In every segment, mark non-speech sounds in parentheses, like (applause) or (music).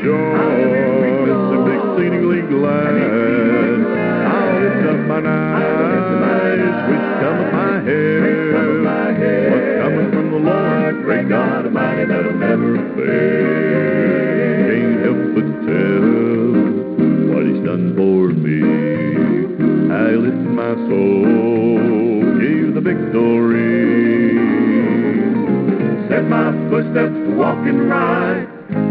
Rejoice and be exceedingly glad. I'll lift up mine eyes, which cometh my help. What's coming from the Lord, great God Almighty, that'll never fail. Can't help but tell what He's done for me. I lifted my soul, gave the victory. Set my footsteps to walk and ride,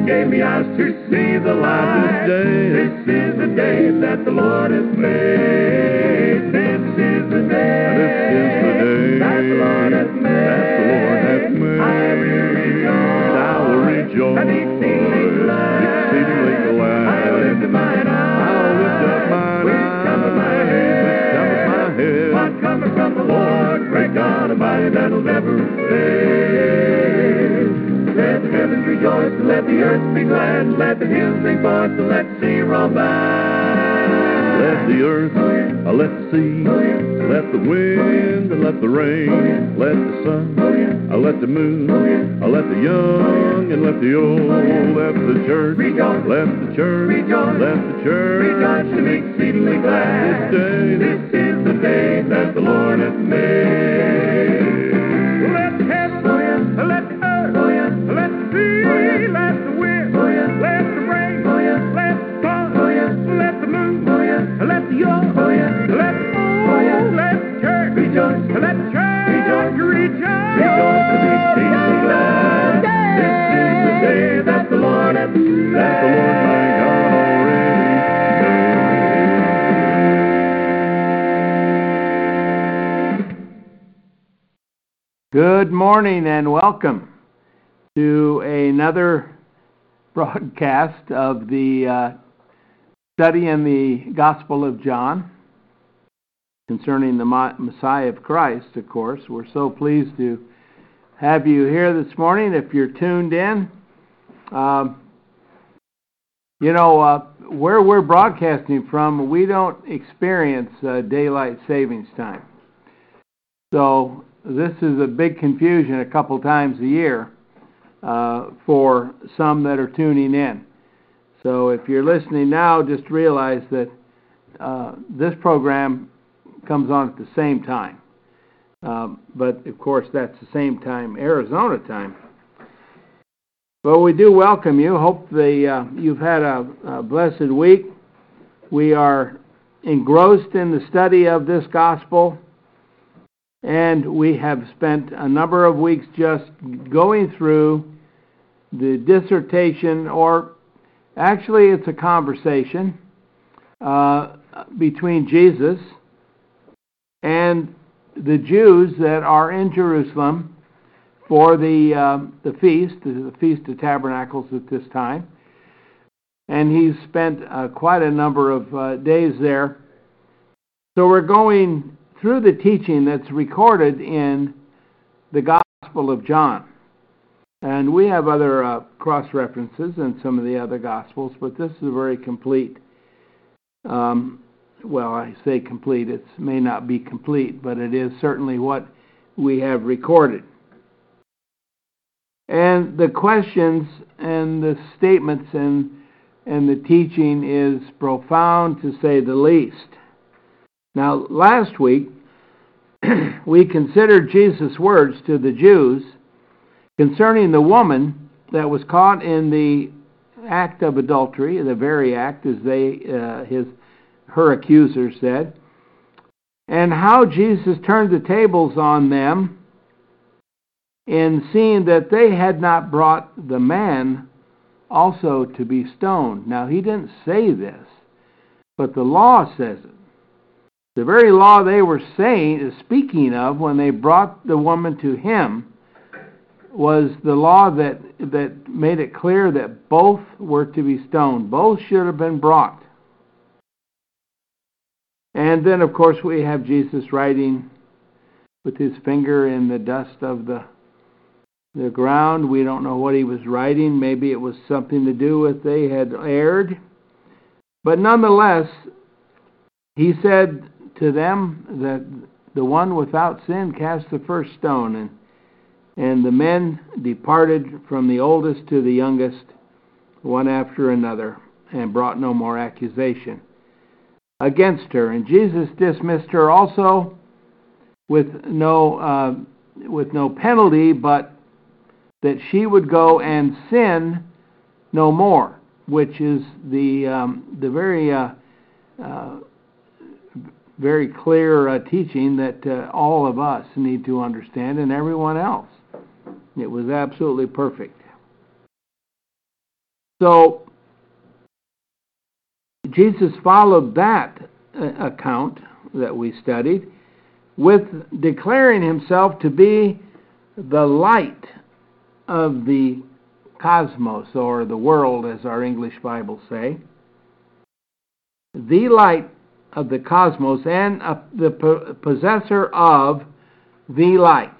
gave me eyes to see the light. This is the day that the Lord has made. This is the day. This is the day that the Lord has made. That the Lord has made. I will rejoice. I will rejoice. And exceedingly glad. Exceedingly glad. I up mine eyes. I'll lift up mine Which cometh my head. Which cometh my head. What cometh from the Lord, great God Almighty, that'll never fail. Let the heavens rejoice, and let the earth be glad, and let the hills sing forth, and let the sea roll by. Let the earth, uh, let the sea, let the wind, and let the rain, let the sun, uh, let the moon, uh, let the young, and let the old, let the church, rejoice, let the church, rejoice, let the church, rejoice, and be exceedingly glad. This day, this is the day that the Lord hath made. Morning and welcome to another broadcast of the uh, study in the Gospel of John concerning the Messiah of Christ, of course. We're so pleased to have you here this morning. If you're tuned in, um, you know, uh, where we're broadcasting from, we don't experience uh, daylight savings time. So this is a big confusion a couple times a year uh, for some that are tuning in. So if you're listening now, just realize that uh, this program comes on at the same time. Um, but of course, that's the same time, Arizona time. Well, we do welcome you. Hope the, uh, you've had a, a blessed week. We are engrossed in the study of this gospel, and we have spent a number of weeks just going through the dissertation, or actually, it's a conversation uh, between Jesus and the Jews that are in Jerusalem for the uh, the feast, the Feast of Tabernacles at this time, and he's spent uh, quite a number of uh, days there. So we're going through the teaching that's recorded in the Gospel of John, and we have other uh, cross references in some of the other Gospels, but this is a very complete. Um, well, I say complete. It may not be complete, but it is certainly what we have recorded. And the questions and the statements and and the teaching is profound to say the least. Now, last week (clears throat) we considered Jesus' words to the Jews concerning the woman that was caught in the act of adultery, the very act as they uh, his her accuser said, and how Jesus turned the tables on them in seeing that they had not brought the man also to be stoned. Now, he didn't say this, but the law says it. The very law they were saying, is speaking of, when they brought the woman to him, was the law that, that made it clear that both were to be stoned. Both should have been brought. And then, of course, we have Jesus writing with his finger in the dust of the the ground. We don't know what he was writing. Maybe it was something to do with they had erred. But nonetheless, he said to them that the one without sin cast the first stone. And, and the men departed from the oldest to the youngest, one after another, and brought no more accusation against her. And Jesus dismissed her also with no, uh, with no penalty, but that she would go and sin no more, which is the um, the very uh, uh, very clear uh, teaching that uh, all of us need to understand, and everyone else. It was absolutely perfect. So Jesus followed that uh, account that we studied with declaring himself to be the light of the cosmos or the world, as our English Bibles say, the light of the cosmos and the possessor of the life.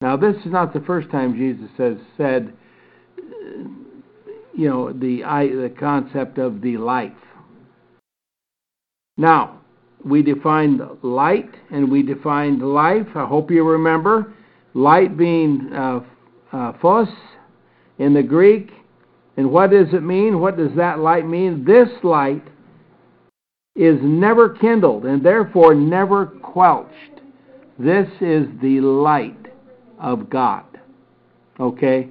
Now, this is not the first time Jesus has said, you know, the I, the concept of the life. Now, we defined light and we defined life. I hope you remember light being uh, uh, phos in the Greek. And what does it mean? What does that light mean? This light is never kindled and therefore never quenched. This is the light of God. Okay?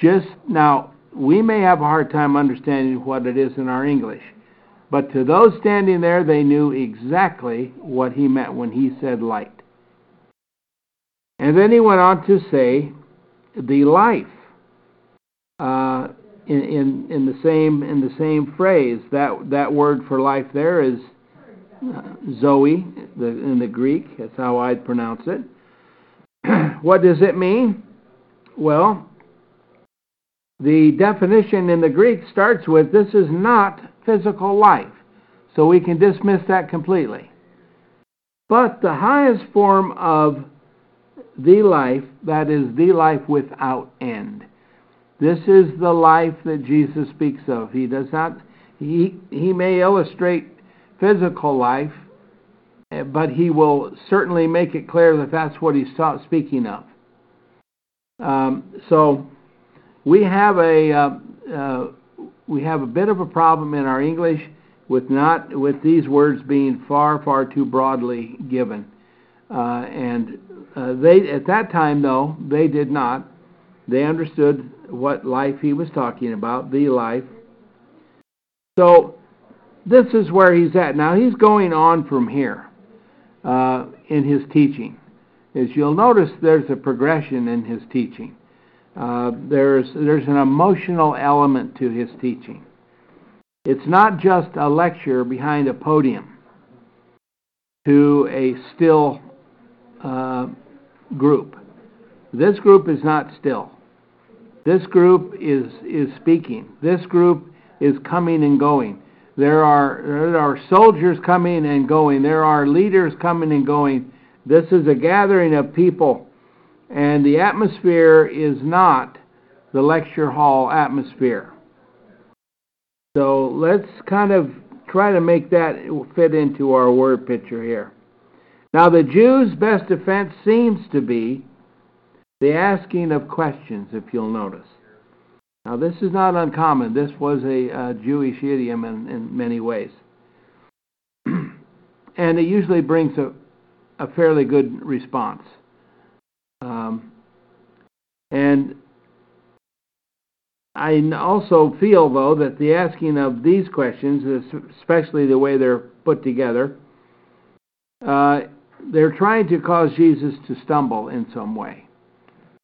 Just now, we may have a hard time understanding what it is in our English, but to those standing there, they knew exactly what he meant when he said light. And then he went on to say, the life uh, in, in, the same in the same phrase. That that word for life there is uh, zoe the, in the Greek. That's how I'd pronounce it. (clears throat) what does it mean? Well, the definition in the Greek starts with this is not physical life, so we can dismiss that completely. But the highest form of the life, that is, the life without end. This is the life that Jesus speaks of. He does not, he, he may illustrate physical life, but he will certainly make it clear that that's what he's speaking of. Um, so we have a uh, uh, we have a bit of a problem in our English with not with these words being far far too broadly given, uh, and uh, they at that time though they did not. They understood what life he was talking about, the life. So this is where he's at now. He's going on from here uh, in his teaching. As you'll notice, there's a progression in his teaching. Uh, there's there's an emotional element to his teaching. It's not just a lecture behind a podium to a still uh, group. This group is not still. This group is, is speaking. This group is coming and going. There are, there are soldiers coming and going. There are leaders coming and going. This is a gathering of people. And the atmosphere is not the lecture hall atmosphere. So let's kind of try to make that fit into our word picture here. Now, the Jews' best defense seems to be the asking of questions, if you'll notice. Now, this is not uncommon. This was a, Jewish idiom in, in many ways. (clears throat) and it usually brings a, a fairly good response. Um, and I also feel, though, that the asking of these questions, especially the way they're put together, uh, they're trying to cause Jesus to stumble in some way,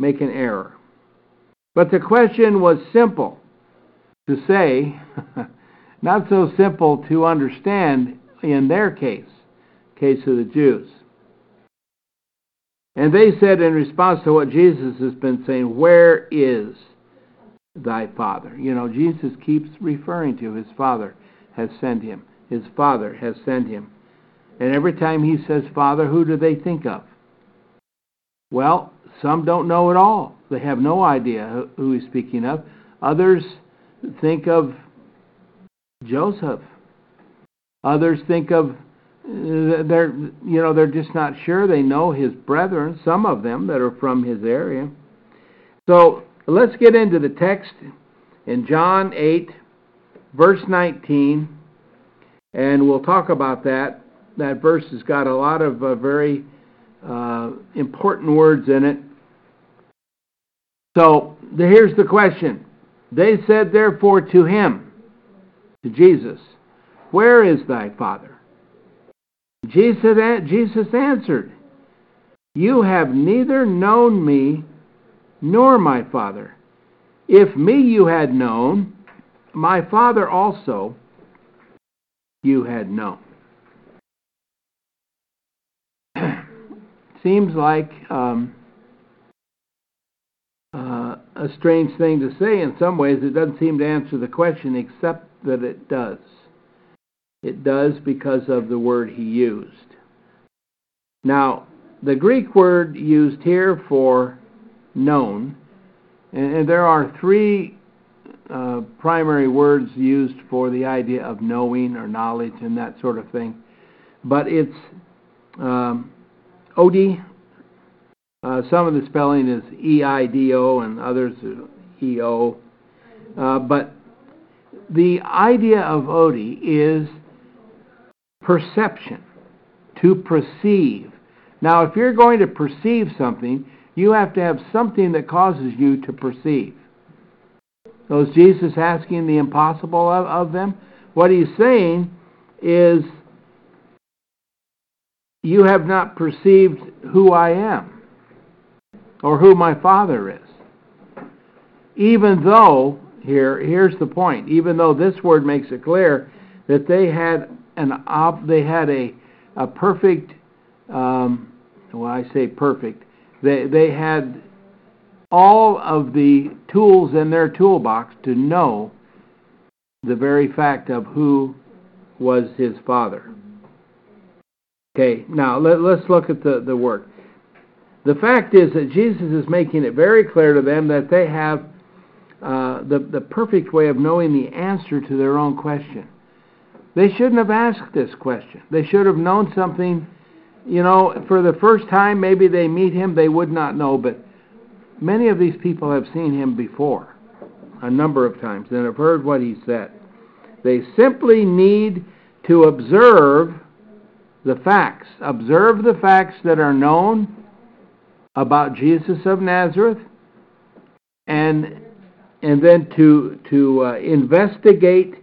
make an error. But the question was simple to say, (laughs) not so simple to understand in their case, case of the Jews. And they said in response to what Jesus has been saying, Where is thy Father? You know, Jesus keeps referring to his Father has sent him. His Father has sent him. And every time he says Father, who do they think of? Well, some don't know at all. They have no idea who he's speaking of. Others think of Joseph. Others think of uh, they're you know they're just not sure. They know his brethren, some of them that are from his area. So let's get into the text in John 8, verse 19, and we'll talk about that. That verse has got a lot of uh, very uh, important words in it. So the, here's the question. They said, therefore, to him, to Jesus, Where is thy Father? Jesus, Jesus answered, You have neither known me nor my Father. If me you had known, my Father also you had known. Seems like um, uh, a strange thing to say in some ways. It doesn't seem to answer the question, except that it does. It does because of the word he used. Now, the Greek word used here for known, and, and there are three uh, primary words used for the idea of knowing or knowledge and that sort of thing. But it's um, Odi. Uh, some of the spelling is E I D O and others E O. Uh, but the idea of Odi is perception, to perceive. Now, if you're going to perceive something, you have to have something that causes you to perceive. So is Jesus asking the impossible of, of them? What he's saying is, you have not perceived who I am or who my Father is. Even though, here, here's the point, even though this word makes it clear that they had an op, they had a, a perfect, um, well, I say perfect, they, they had all of the tools in their toolbox to know the very fact of who was his father. Okay, now let, us look at the, the word. The fact is that Jesus is making it very clear to them that they have uh, the, the perfect way of knowing the answer to their own question. They shouldn't have asked this question. They should have known something, you know, for the first time, maybe they meet him, they would not know, but many of these people have seen him before, a number of times, and have heard what he said. They simply need to observe the facts. Observe the facts that are known about Jesus of Nazareth, and and then to to uh, investigate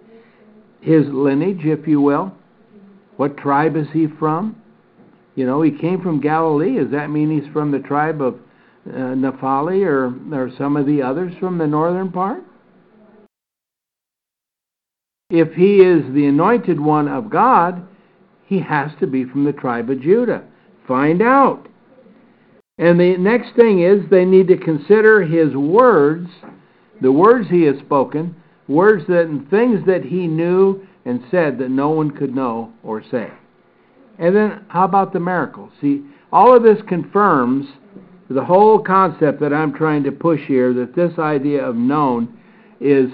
his lineage, if you will. What tribe is he from? You know, he came from Galilee. Does that mean he's from the tribe of uh, or, or some of the others from the northern part? If he is the anointed one of God, he has to be from the tribe of Judah. Find out. And the next thing is they need to consider his words, the words he has spoken, words that and things that he knew and said that no one could know or say. And then how about the miracles? See, all of this confirms the whole concept that I'm trying to push here that this idea of known is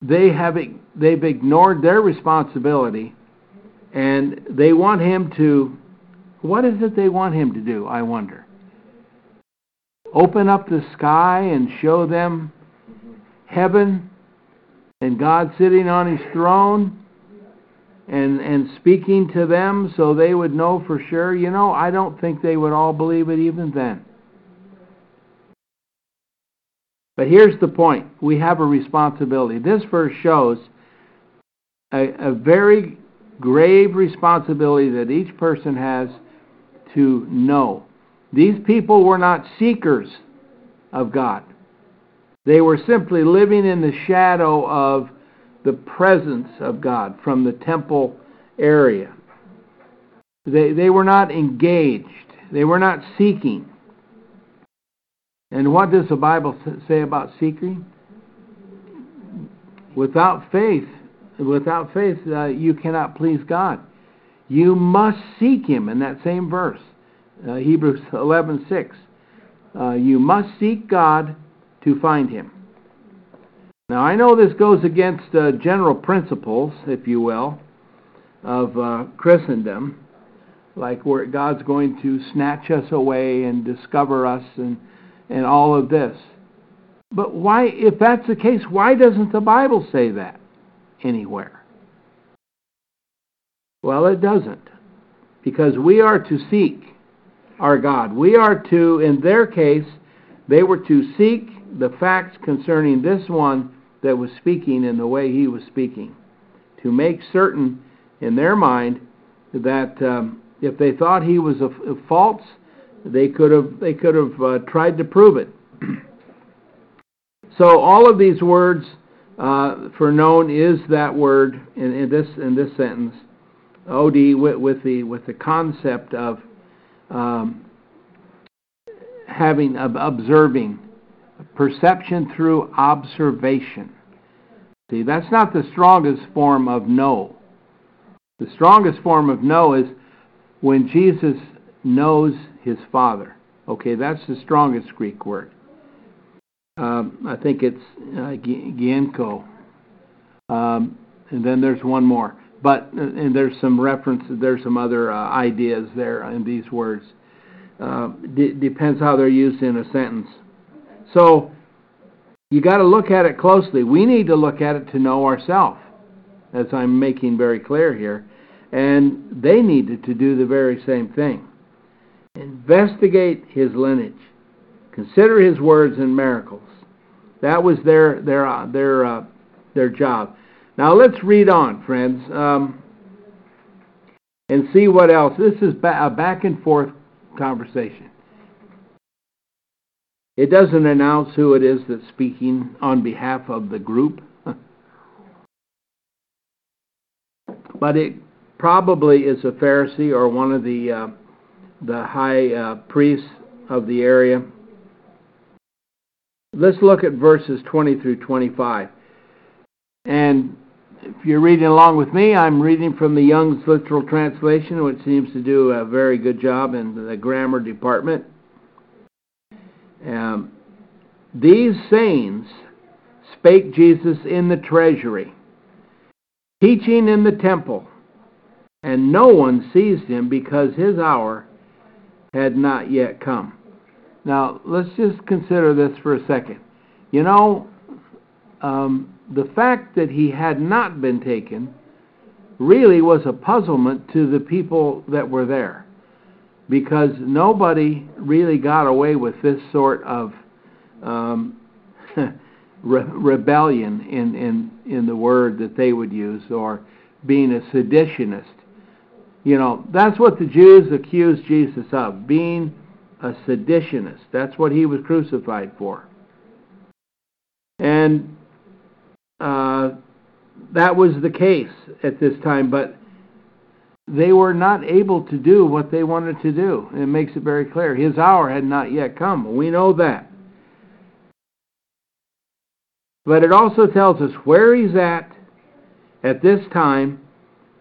they have they've ignored their responsibility and they want him to what is it they want him to do i wonder open up the sky and show them heaven and God sitting on his throne and and speaking to them so they would know for sure, you know, I don't think they would all believe it even then. But here's the point. We have a responsibility. This verse shows a, a very grave responsibility that each person has to know. These people were not seekers of God. They were simply living in the shadow of the presence of God from the temple area. They, they were not engaged, they were not seeking. And what does the Bible say about seeking? Without faith, without faith, uh, you cannot please God. You must seek Him in that same verse, uh, Hebrews (laughs) 11:6. Uh, you must seek God to find Him. Now I know this goes against uh, general principles, if you will, of uh, Christendom, like where God's going to snatch us away and discover us and and all of this. But why, if that's the case, why doesn't the Bible say that anywhere? Well, it doesn't. Because we are to seek our God. We are to, in their case, they were to seek the facts concerning this one that was speaking in the way he was speaking. To make certain in their mind that um, if they thought he was a, a false, they could have they could have uh, tried to prove it. (clears throat) so all of these words uh, for known is that word in, in, this in this sentence, od with, with the with the concept of um, having observing perception through observation. See, that's not the strongest form of know. The strongest form of know is when Jesus knows his father. Okay, that's the strongest Greek word. Um, I think it's uh, gienko. Um, and then there's one more. But uh, and there's some references. There's some other uh, ideas there in these words. Uh, depends how they're used in a sentence. So you got to look at it closely. We need to look at it to know ourselves, as I'm making very clear here. And they needed to do the very same thing. Investigate his lineage. Consider his words and miracles. That was their their uh, their uh, their job. Now let's read on, friends, um, and see what else. This is ba- a back and forth conversation. It doesn't announce who it is that's speaking on behalf of the group, (laughs) but it probably is a Pharisee or one of the uh, the high uh, priests of the area. Let's look at verses 20 through 25. And if you're reading along with me, I'm reading from the Young's Literal Translation, which seems to do a very good job in the grammar department. Um, These sayings spake Jesus in the treasury, teaching in the temple, and no one seized him because his hour had not yet come. Now, let's just consider this for a second. You know, um, the fact that he had not been taken really was a puzzlement to the people that were there because nobody really got away with this sort of um, (laughs) re- rebellion in, in, in the word that they would use or being a seditionist you know, that's what the Jews accused Jesus of, being a seditionist. That's what he was crucified for. And uh, that was the case at this time, but they were not able to do what they wanted to do. it makes it very clear. His hour had not yet come. We know that. But it also tells us where he's at at this time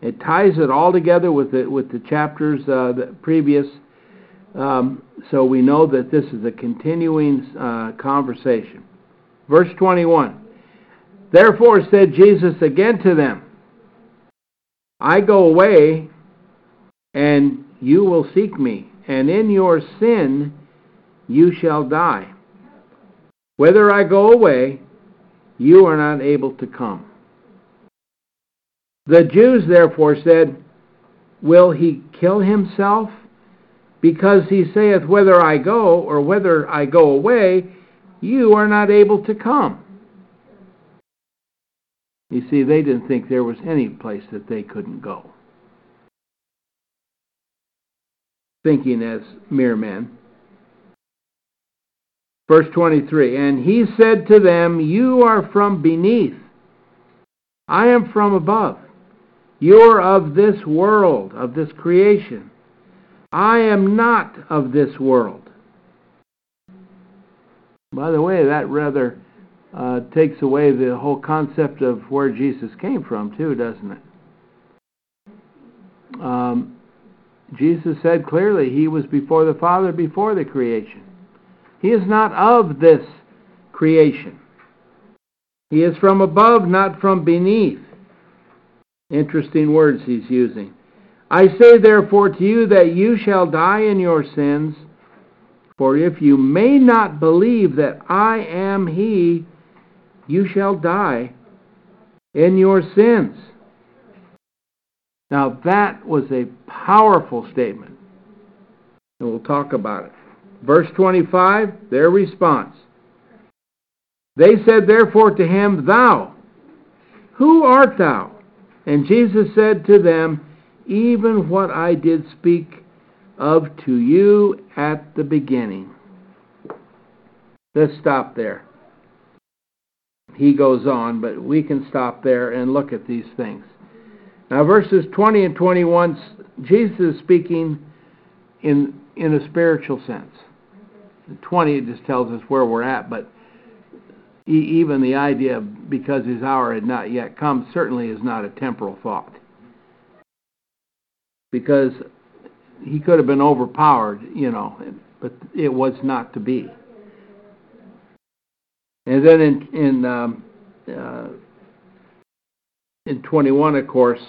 it ties it all together with the with the chapters uh, the previous, um, so we know that this is a continuing uh, conversation. Verse 21. Therefore said Jesus again to them, I go away, and you will seek me, and in your sin you shall die. Whether I go away, you are not able to come. The Jews therefore said, Will he kill himself? Because he saith, Whether I go or whether I go away, you are not able to come. You see, they didn't think there was any place that they couldn't go. Thinking as mere men. Verse 23 And he said to them, You are from beneath, I am from above. You're of this world, of this creation. I am not of this world. By the way, that rather uh, takes away the whole concept of where Jesus came from, too, doesn't it? Um, Jesus said clearly he was before the Father before the creation. He is not of this creation. He is from above, not from beneath. Interesting words he's using. I say therefore to you that you shall die in your sins, for if you may not believe that I am he, you shall die in your sins. Now, that was a powerful statement, and we'll talk about it. Verse 25, their response. They said therefore to him, Thou, who art thou? And Jesus said to them, Even what I did speak of to you at the beginning. Let's stop there. He goes on, but we can stop there and look at these things. Now, verses 20 and 21, Jesus is speaking in, in a spiritual sense. 20 just tells us where we're at, but even the idea of because his hour had not yet come certainly is not a temporal thought. Because he could have been overpowered, you know, but it was not to be. And then in in um, uh, in 21, of course,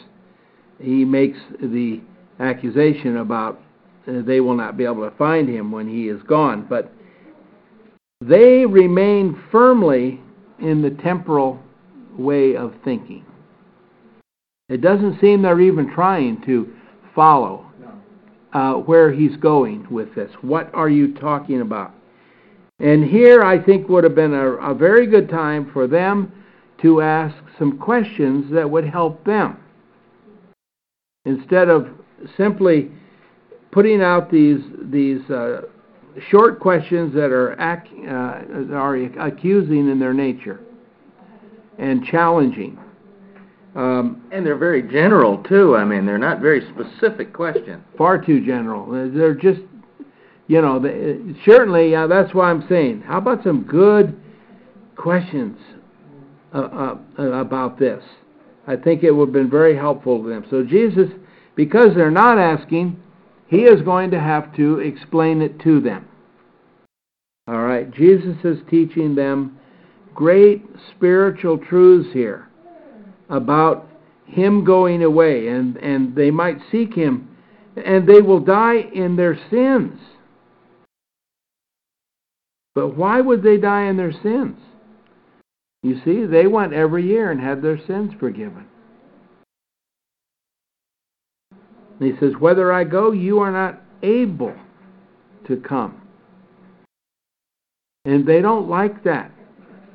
he makes the accusation about uh, they will not be able to find him when he is gone. But they remain firmly in the temporal way of thinking. It doesn't seem they're even trying to follow uh, where he's going with this. What are you talking about? And here I think would have been a, a very good time for them to ask some questions that would help them. Instead of simply putting out these these uh, short questions that are ac- uh, are accusing in their nature and challenging. Um, and they're very general too. I mean, they're not very specific questions. Far too general. They're just, you know, they, certainly. Uh, that's why I'm saying. How about some good questions uh, uh, about this? I think it would have been very helpful to them. So Jesus, because they're not asking, he is going to have to explain it to them. All right, Jesus is teaching them great spiritual truths here about him going away, and, and they might seek him, and they will die in their sins. But why would they die in their sins? You see, they went every year and had their sins forgiven. And he says, Whether I go, you are not able to come. And they don't like that,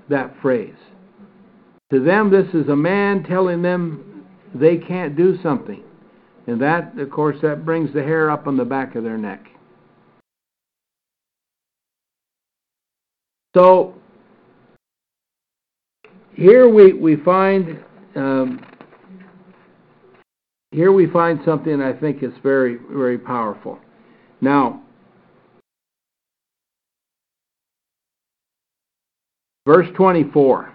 that phrase. To them, this is a man telling them they can't do something. And that, of course, that brings the hair up on the back of their neck. So, here we, we find um, here we find something I think is very, very powerful. Now, verse 24,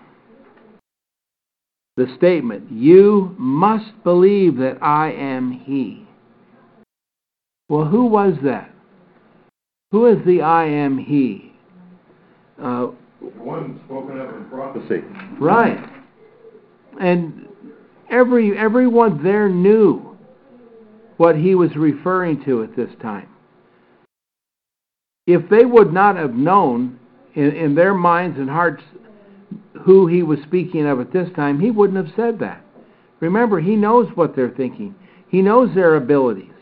the statement, You must believe that I am He. Well, who was that? Who is the I am He? Uh, one spoken of in prophecy. Right. And every everyone there knew what he was referring to at this time. If they would not have known in, in their minds and hearts who he was speaking of at this time, he wouldn't have said that. Remember, he knows what they're thinking. He knows their abilities.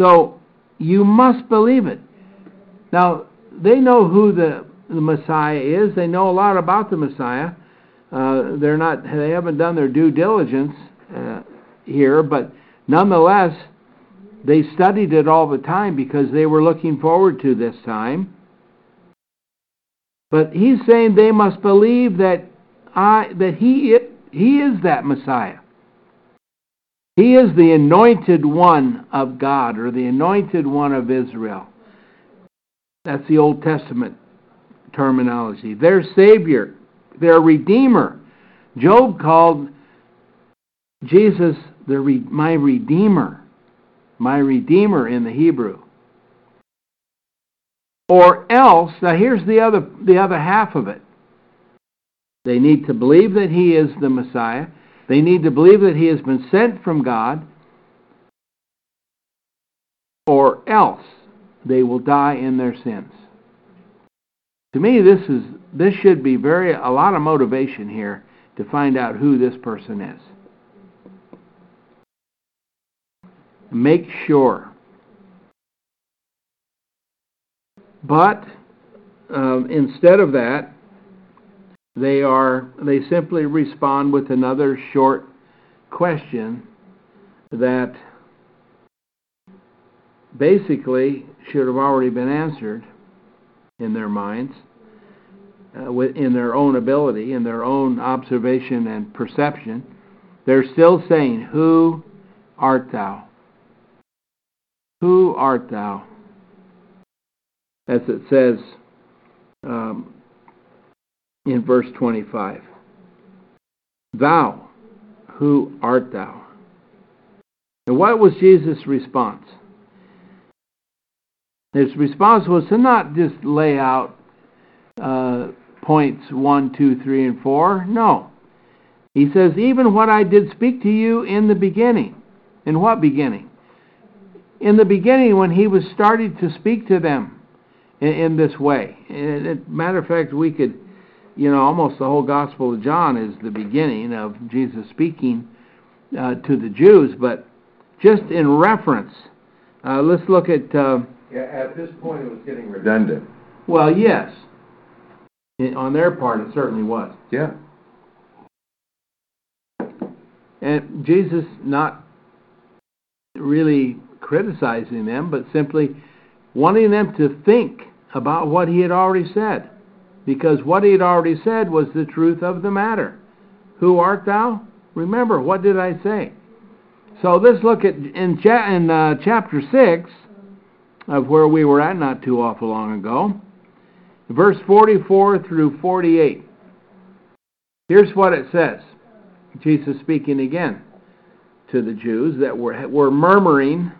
So you must believe it. Now, they know who the, the Messiah is. They know a lot about the Messiah. Uh, they're not they haven't done their due diligence uh, here, but nonetheless, They studied it all the time because they were looking forward to this time. But he's saying they must believe that I that he he is that Messiah. He is the anointed one of God or the anointed one of Israel. That's the Old Testament terminology. Their Savior, their Redeemer. Job called Jesus the my Redeemer, my Redeemer in the Hebrew. Or else, now here's the other the other half of it. They need to believe that he is the Messiah. They need to believe that he has been sent from God. Or else they will die in their sins. To me this is this should be very a lot of motivation here to find out who this person is. Make sure But um, instead of that, they are they simply respond with another short question that basically should have already been answered in their minds, uh, in their own ability, in their own observation and perception. They're still saying, Who art thou? Who art thou? As it says um, in verse 25. Thou, who art thou? And what was Jesus' response? His response was to not just lay out uh, points 1, 2, 3, and 4. No. He says, Even what I did speak to you in the beginning. In what beginning? In the beginning, when he was starting to speak to them in, in this way. And, matter of fact, we could, you know, almost the whole Gospel of John is the beginning of Jesus speaking uh, to the Jews, but just in reference, uh, let's look at. Uh, yeah, at this point, it was getting redundant. Well, yes. on their part, it certainly was. Yeah. And Jesus not really criticizing them, but simply wanting them to think about what he had already said, because what he had already said was the truth of the matter. Who art thou? Remember, what did I say? So let's look at in, cha- in uh, chapter 6 of where we were at not too awful long ago, verse 44 through 48. Here's what it says Jesus speaking again to the Jews that were, were murmuring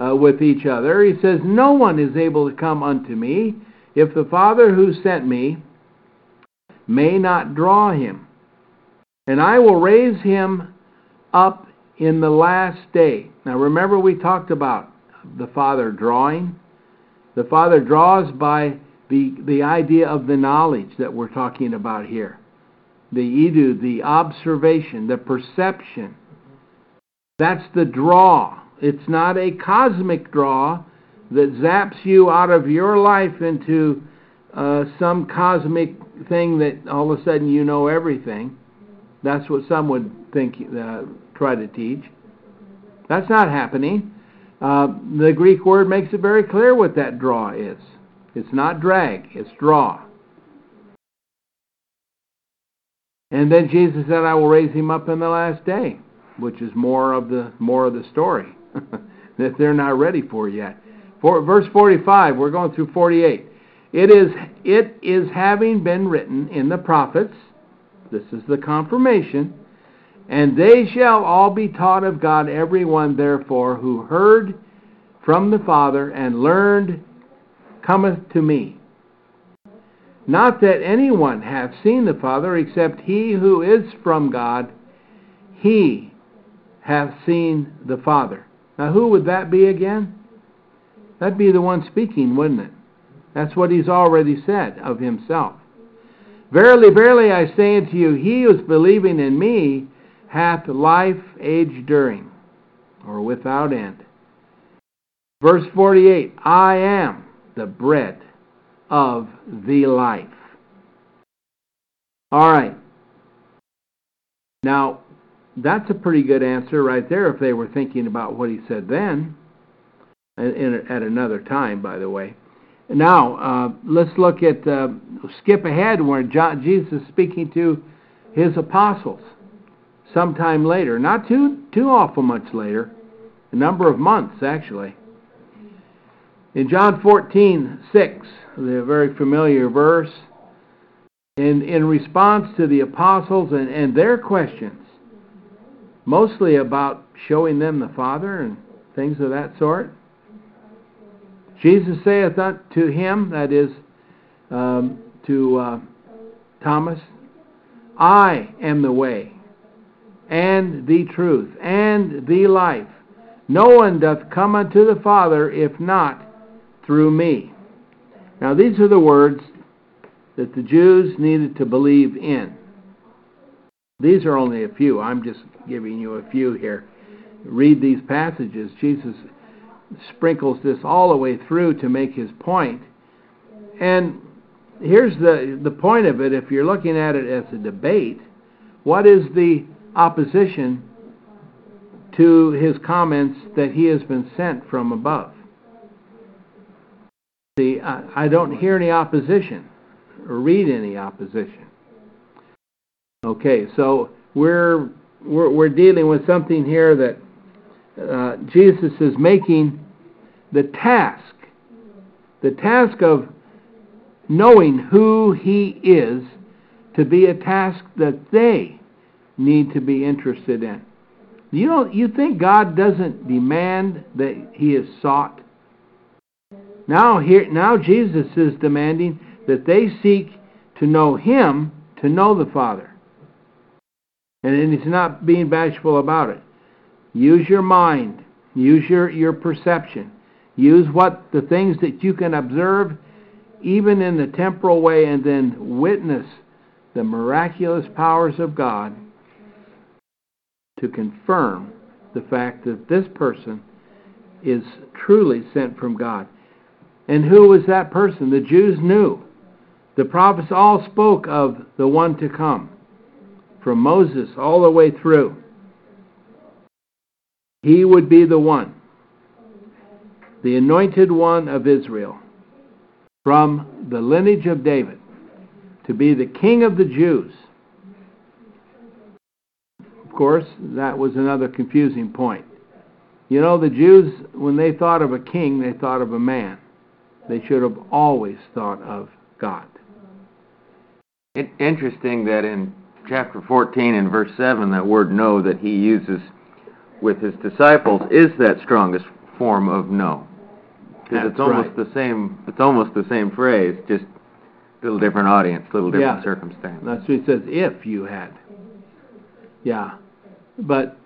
uh, with each other. He says, No one is able to come unto me if the Father who sent me may not draw him. And I will raise him up in the last day. Now remember, we talked about the Father drawing. The Father draws by the, the idea of the knowledge that we're talking about here the idu, the observation, the perception. That's the draw. It's not a cosmic draw that zaps you out of your life into uh, some cosmic thing that all of a sudden you know everything. That's what some would think, uh, try to teach. That's not happening. Uh, the Greek word makes it very clear what that draw is. It's not drag, it's draw. And then Jesus said, I will raise him up in the last day, which is more of the more of the story. (laughs) that they're not ready for yet. For, verse 45, we're going through 48. It is, it is having been written in the prophets, this is the confirmation, and they shall all be taught of God, every one therefore who heard from the Father and learned cometh to me. Not that anyone hath seen the Father except he who is from God, he hath seen the Father. Now, who would that be again? That'd be the one speaking, wouldn't it? That's what he's already said of himself. Verily, verily, I say unto you, he who is believing in me hath life age during, or without end. Verse 48 I am the bread of the life. All right. Now, that's a pretty good answer right there if they were thinking about what he said then, and, at another time, by the way. Now, uh, let's look at, uh, skip ahead where John, Jesus is speaking to his apostles sometime later, not too, too awful much later, a number of months actually. In John 14, 6, the very familiar verse, in, in response to the apostles and, and their questions, mostly about showing them the Father and things of that sort, Jesus saith unto him, that is, um, to uh, Thomas, I am the way, and the truth, and the life. No one doth come unto the Father if not through me. Now, these are the words that the Jews needed to believe in. These are only a few. I'm just giving you a few here. Read these passages. Jesus sprinkles this all the way through to make his point. And here's the, the point of it if you're looking at it as a debate, what is the opposition to his comments that he has been sent from above? See, I, I don't hear any opposition or read any opposition. Okay, so we're we're, we're dealing with something here that uh, Jesus is making the task, the task of knowing who He is, to be a task that they need to be interested in. You know, you think God doesn't demand that He is sought? Now here, now Jesus is demanding that they seek to know Him, to know the Father. And he's not being bashful about it. Use your mind. Use your, your perception. Use what the things that you can observe, even in the temporal way, and then witness the miraculous powers of God to confirm the fact that this person is truly sent from God. And who was that person? The Jews knew. The prophets all spoke of the one to come, from Moses all the way through. He would be the one, the anointed one of Israel, from the lineage of David, to be the king of the Jews. Of course, that was another confusing point. You know, the Jews, when they thought of a king, they thought of a man. They should have always thought of God. Interesting that in chapter 14 and verse 7, that word know that he uses with his disciples is that strongest form of know. Because it's almost right. the same. It's almost the same phrase, just a little different audience, a little different Yeah. circumstance. That's what he says, if you had. Yeah. But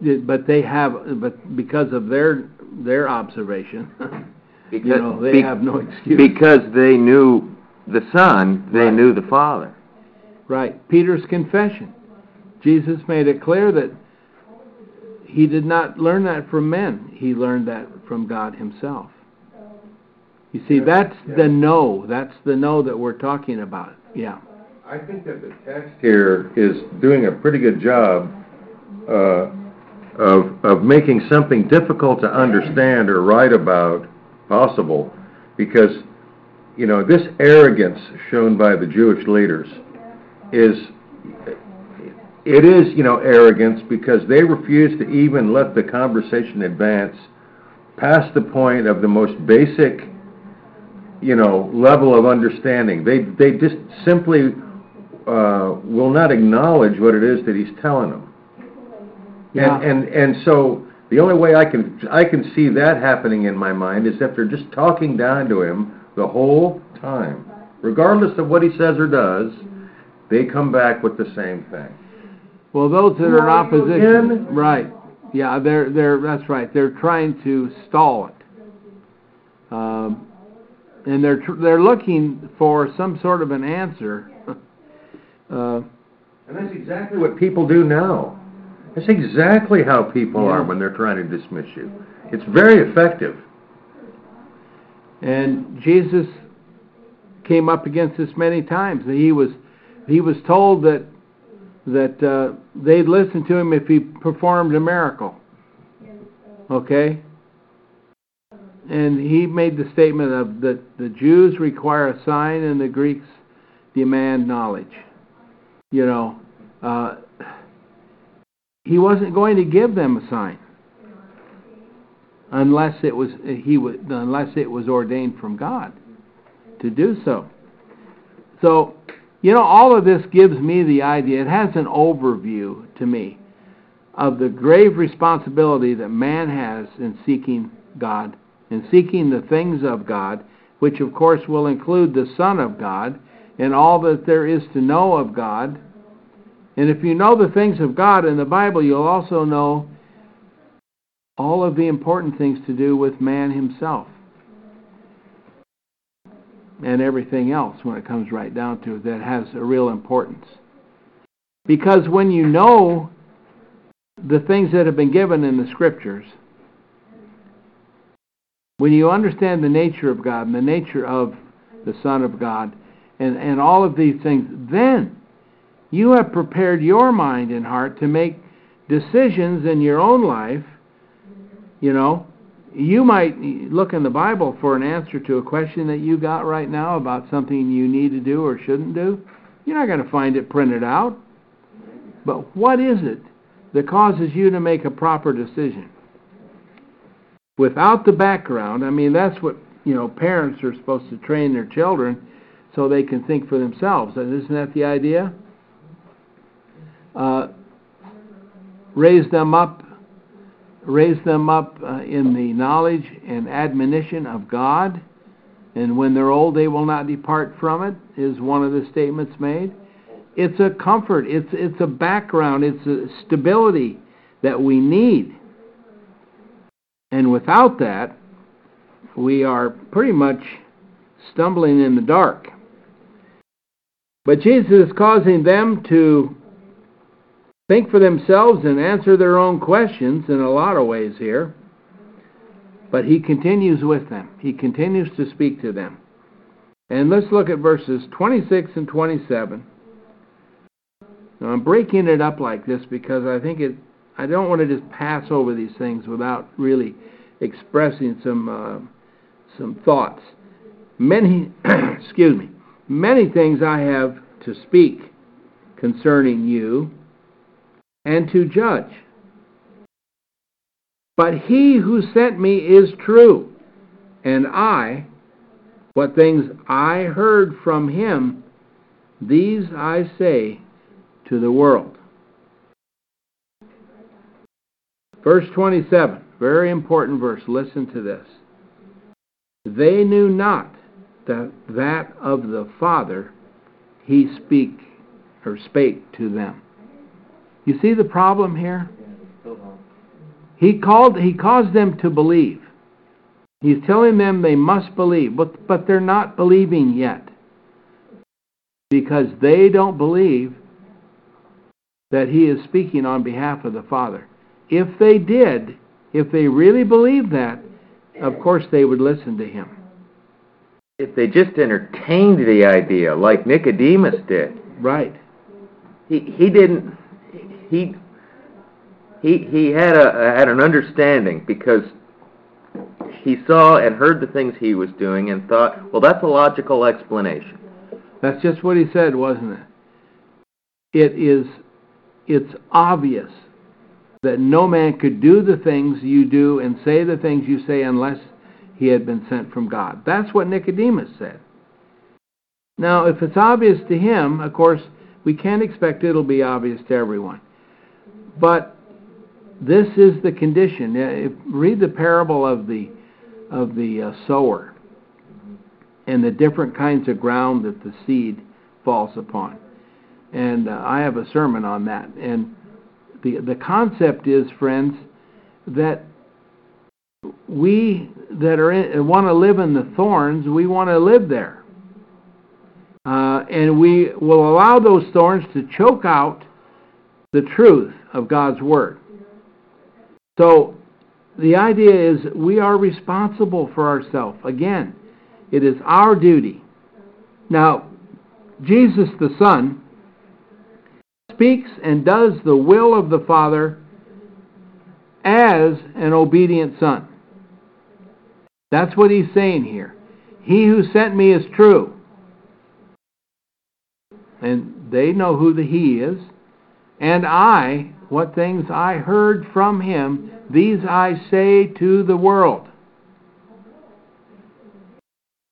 but they have but because of their their observation, (laughs) Because, you know, they be- have no excuse. Because they knew the Son, they Right. knew the Father. Right. Peter's confession. Jesus made it clear that he did not learn that from men. He learned that from God himself. You see, that's yeah. the know. That's the know that we're talking about. Yeah. I think that the text here is doing a pretty good job uh, of, of making something difficult to understand or write about possible, because, you know, this arrogance shown by the Jewish leaders is, it is, you know, arrogance because they refuse to even let the conversation advance past the point of the most basic you know, level of understanding. They they just simply uh, will not acknowledge what it is that he's telling them. Yeah. And, and and so the only way I can I can see that happening in my mind is if they're just talking down to him the whole time, regardless of what he says or does. They come back with the same thing. Well, those that are in opposition, right? Yeah, they're they're that's right. They're trying to stall it, um, and they're tr- they're looking for some sort of an answer. (laughs) uh, And that's exactly what people do now. That's exactly how people Yeah. are when they're trying to dismiss you. It's very effective. and Jesus came up against this many times. He was he was told that that uh, they'd listen to him if he performed a miracle. Okay? And he made the statement of that the Jews require a sign and the Greeks demand knowledge. You know, uh, he wasn't going to give them a sign unless it was he was unless it was ordained from God to do so. So, you know, all of this gives me the idea. It has an overview to me of the grave responsibility that man has in seeking God in seeking the things of God, which of course will include the Son of God and all that there is to know of God. And if you know the things of God in the Bible, you'll also know all of the important things to do with man himself and everything else when it comes right down to it that has a real importance. Because when you know the things that have been given in the scriptures, when you understand the nature of God and the nature of the Son of God and, and all of these things, then you have prepared your mind and heart to make decisions in your own life. You know, you might look in the Bible for an answer to a question that you got right now about something you need to do or shouldn't do. You're not going to find it printed out. But what is it that causes you to make a proper decision? without the background, I mean, that's what, you know, parents are supposed to train their children so they can think for themselves. Isn't that the idea? Uh, raise them up, raise them up uh, in the knowledge and admonition of God, and when they're old, they will not depart from it. Is one of the statements made? It's a comfort. It's it's a background. It's a stability that we need. And without that, we are pretty much stumbling in the dark. But Jesus is causing them to think for themselves and answer their own questions in a lot of ways here. But he continues with them, he continues to speak to them. And let's look at verses 26 and 27. Now, I'm breaking it up like this because I think it I don't want to just pass over these things without really expressing some uh, some thoughts. Many, (clears throat) excuse me, many things I have to speak concerning you and to judge. But he who sent me is true, and I, what things I heard from him, these I say to the world. Verse 27, very important verse. Listen to this. They knew not that that of the Father he speak or spake to them. You see the problem here? He called he caused them to believe. He's telling them they must believe, but but they're not believing yet. Because they don't believe that he is speaking on behalf of the Father. If they did, if they really believed that, of course they would listen to him. If they just entertained the idea, like Nicodemus did. Right. He he didn't he he he had a had an understanding because he saw and heard the things he was doing and thought, well, that's a logical explanation. That's just what he said, wasn't it? It is it's obvious that no man could do the things you do and say the things you say unless he had been sent from God. That's what Nicodemus said. Now, if it's obvious to him, of course, we can't expect it'll be obvious to everyone. But this is the condition. If, read the parable of the of the uh, sower and the different kinds of ground that the seed falls upon. And uh, I have a sermon on that. And the, the concept is, friends, that we that are want to live in the thorns, we want to live there. Uh, and we will allow those thorns to choke out the truth of God's Word. So the idea is we are responsible for ourselves. Again, it is our duty. Now, Jesus the Son speaks and does the will of the Father as an obedient son. That's what he's saying here. He who sent me is true. And they know who the he is. And I, what things I heard from him, these I say to the world.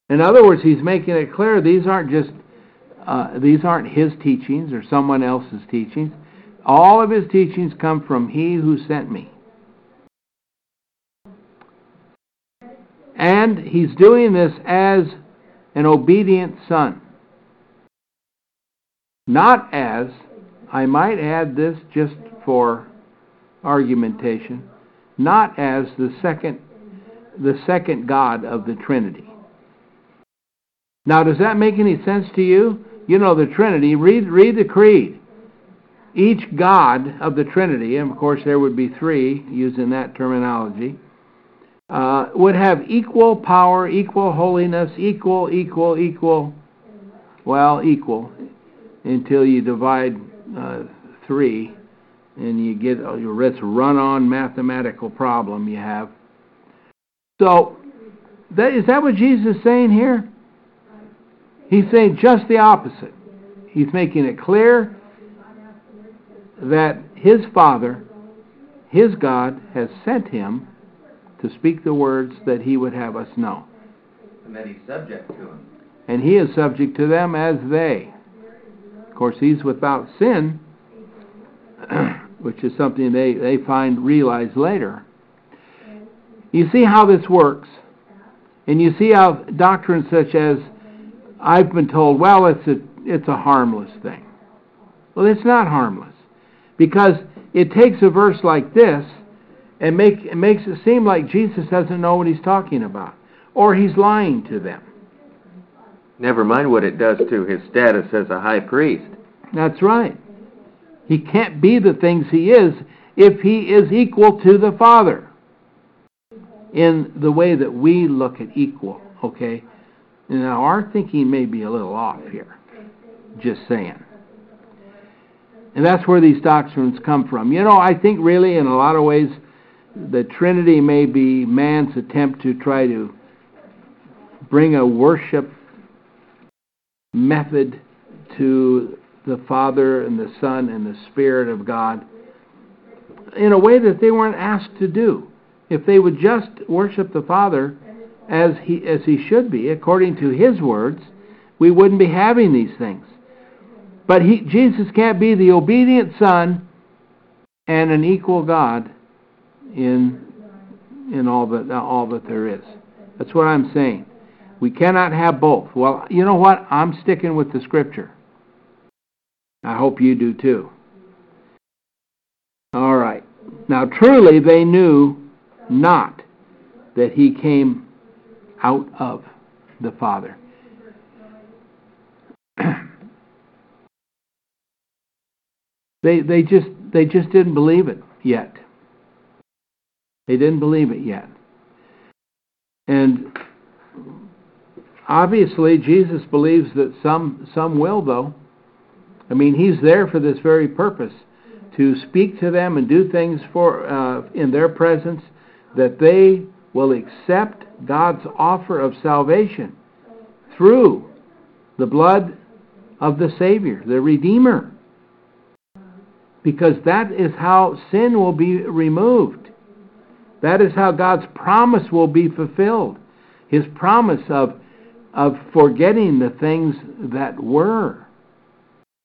In other words, he's making it clear these aren't just uh, these aren't his teachings or someone else's teachings. All of his teachings come from he who sent me. And he's doing this as an obedient son. Not as, I might add this just for argumentation, not as the second the second God of the Trinity. Now, does that make any sense to you? You know the Trinity. Read read the creed. Each God of the Trinity, and of course there would be three using that terminology, uh, would have equal power, equal holiness, equal, equal, equal, well, equal, until you divide uh, three and you get uh, your let's run on mathematical problem you have. So, that, is that what Jesus is saying here? He's saying just the opposite. He's making it clear that his Father, his God, has sent him to speak the words that he would have us know. And that he's subject to them. And he is subject to them as they. Course, he's without sin, (clears throat) which is something they, they find realize later. You see how this works. And you see how doctrines such as I've been told, well, it's a, it's a harmless thing. Well, it's not harmless. Because it takes a verse like this and make, it makes it seem like Jesus doesn't know what he's talking about. Or he's lying to them. Never mind what it does to his status as a high priest. That's right. He can't be the things he is if he is equal to the Father in the way that we look at equal, okay? Now, our thinking may be a little off here. Just saying. And that's where these doctrines come from. You know, I think really, in a lot of ways, the Trinity may be man's attempt to try to bring a worship method to the Father and the Son and the Spirit of God in a way that they weren't asked to do. If they would just worship the Father as he as he should be according to his words, we wouldn't be having these things. But he, Jesus can't be the obedient son and an equal God in in all that all that there is. That's what I'm saying. We cannot have both. Well, you know what? I'm sticking with the scripture. I hope you do too. All right. Now, truly, they knew not that he came out of the Father. (clears throat) they they just they just didn't believe it yet. They didn't believe it yet. And obviously Jesus believes that some some will though. I mean, he's there for this very purpose to speak to them and do things for uh, in their presence that they will accept God's offer of salvation through the blood of the Savior, the Redeemer. Because that is how sin will be removed. That is how God's promise will be fulfilled. His promise of, of forgetting the things that were,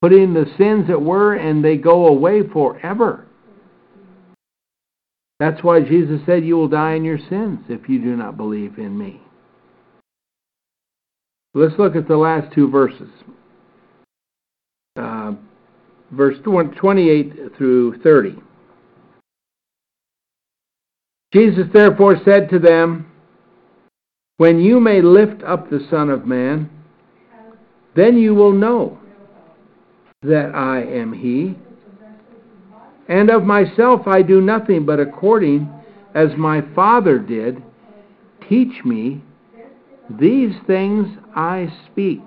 putting the sins that were, and they go away forever. That's why Jesus said, You will die in your sins if you do not believe in me. Let's look at the last two verses. Uh, verse 28 through 30. Jesus therefore said to them, When you may lift up the Son of Man, then you will know that I am He and of myself I do nothing, but according as my Father did, teach me, these things I speak.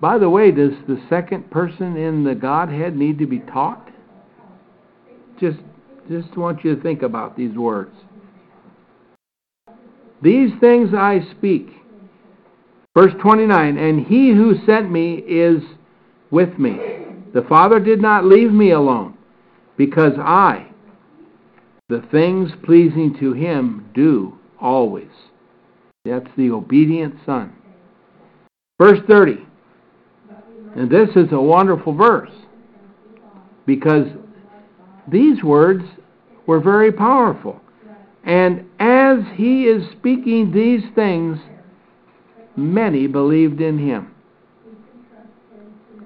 By the way, does the second person in the Godhead need to be taught? Just just want you to think about these words. These things I speak. Verse 29 And he who sent me is with me. The Father did not leave me alone, because I, the things pleasing to him, do always. That's the obedient Son. Verse 30. And this is a wonderful verse because these words were very powerful. And as he is speaking these things, many believed in him.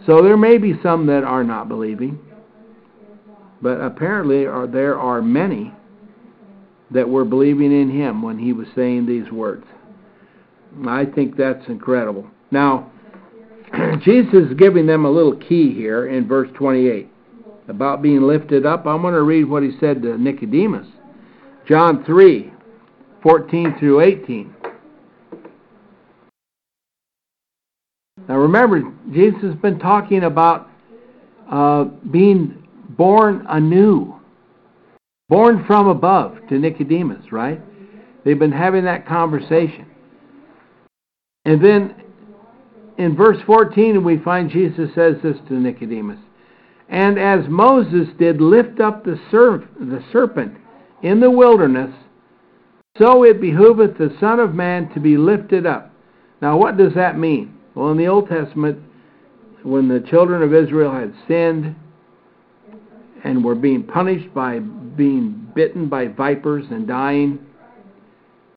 So there may be some that are not believing, but apparently are, there are many that were believing in him when he was saying these words. I think that's incredible. Now, (clears throat) Jesus is giving them a little key here in verse 28 about being lifted up. I'm going to read what he said to Nicodemus. John 3 14 through 18. Now remember, Jesus has been talking about uh, being born anew, born from above to Nicodemus, right? They've been having that conversation. And then in verse 14, we find Jesus says this to Nicodemus And as Moses did lift up the, the serpent in the wilderness, so it behooveth the Son of Man to be lifted up. Now, what does that mean? Well, in the Old Testament, when the children of Israel had sinned and were being punished by being bitten by vipers and dying,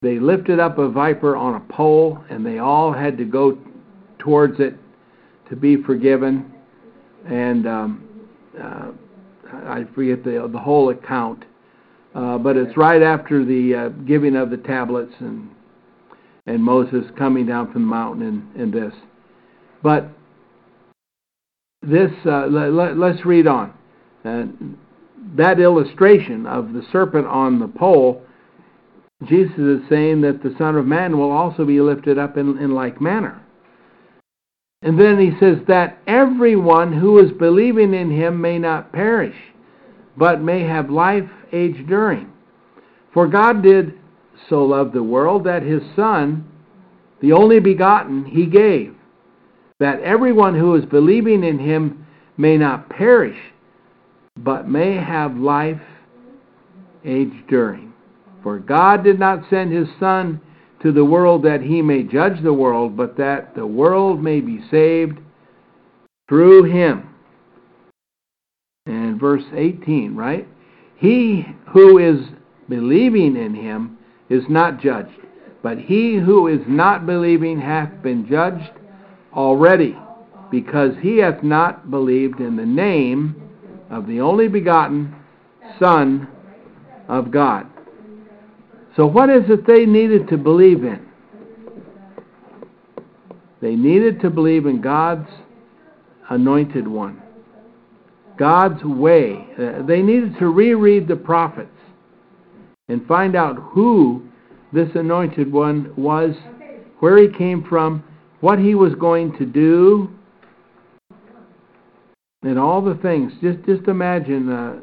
they lifted up a viper on a pole and they all had to go towards it to be forgiven. And um, uh, I forget the, the whole account. Uh, but it's right after the uh, giving of the tablets and and Moses coming down from the mountain and, and this. But this, uh, let, us read on. Uh, that illustration of the serpent on the pole, Jesus is saying that the Son of Man will also be lifted up in, in like manner. And then he says that everyone who is believing in him may not perish, but may have life age during. For God did so love the world that his Son, the only begotten, he gave, that everyone who is believing in him may not perish, but may have life age during. For God did not send his Son to the world that he may judge the world, but that the world may be saved through him. Verse 18, right? He who is believing in him is not judged, but he who is not believing hath been judged already, because he hath not believed in the name of the only begotten Son of God. So, what is it they needed to believe in? They needed to believe in God's anointed one, God's way. Uh, they needed to reread the prophets and find out who this anointed one was, where he came from, what he was going to do, and all the things. Just, just imagine uh,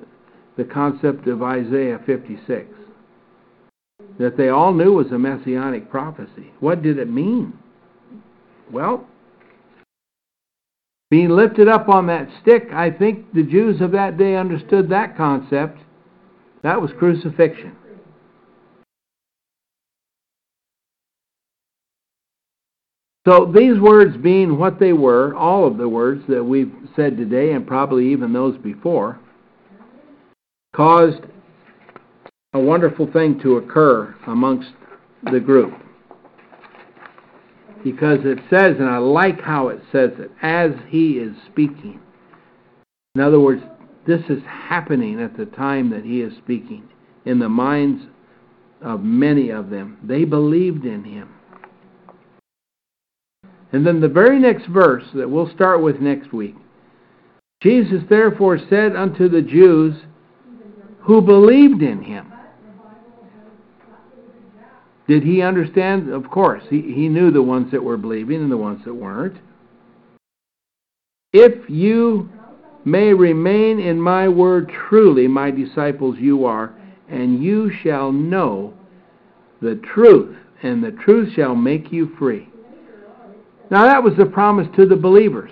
the concept of Isaiah 56 that they all knew was a messianic prophecy. What did it mean? Well, being lifted up on that stick, I think the Jews of that day understood that concept. That was crucifixion. So these words being what they were, all of the words that we've said today, and probably even those before, caused a wonderful thing to occur amongst the group. Because it says, and I like how it says it, as he is speaking. In other words, this is happening at the time that he is speaking in the minds of many of them. They believed in him. And then the very next verse that we'll start with next week Jesus therefore said unto the Jews who believed in him. Did he understand? Of course. He, he knew the ones that were believing and the ones that weren't. If you may remain in my word, truly my disciples you are, and you shall know the truth, and the truth shall make you free. Now, that was the promise to the believers.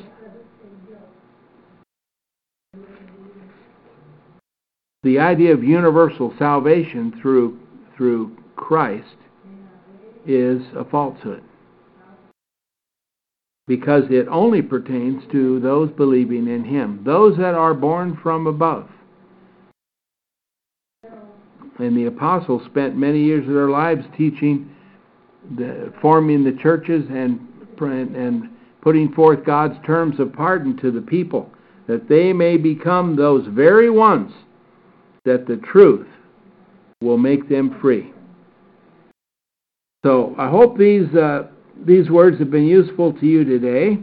The idea of universal salvation through, through Christ is a falsehood because it only pertains to those believing in Him, those that are born from above. And the apostles spent many years of their lives teaching, the, forming the churches, and and putting forth God's terms of pardon to the people, that they may become those very ones that the truth will make them free. So I hope these uh, these words have been useful to you today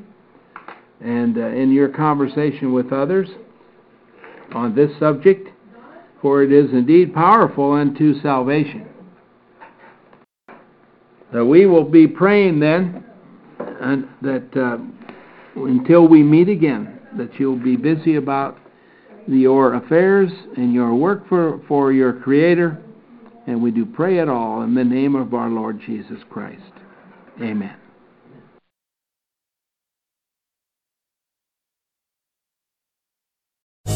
and uh, in your conversation with others on this subject, for it is indeed powerful unto salvation. So we will be praying then and that uh, until we meet again, that you'll be busy about your affairs and your work for, for your Creator. And we do pray it all in the name of our Lord Jesus Christ. Amen.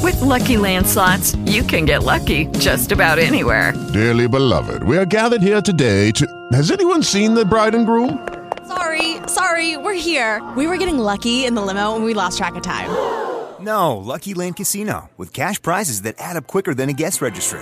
With Lucky Land slots, you can get lucky just about anywhere. Dearly beloved, we are gathered here today to. Has anyone seen the bride and groom? Sorry, sorry, we're here. We were getting lucky in the limo and we lost track of time. No, Lucky Land Casino, with cash prizes that add up quicker than a guest registry.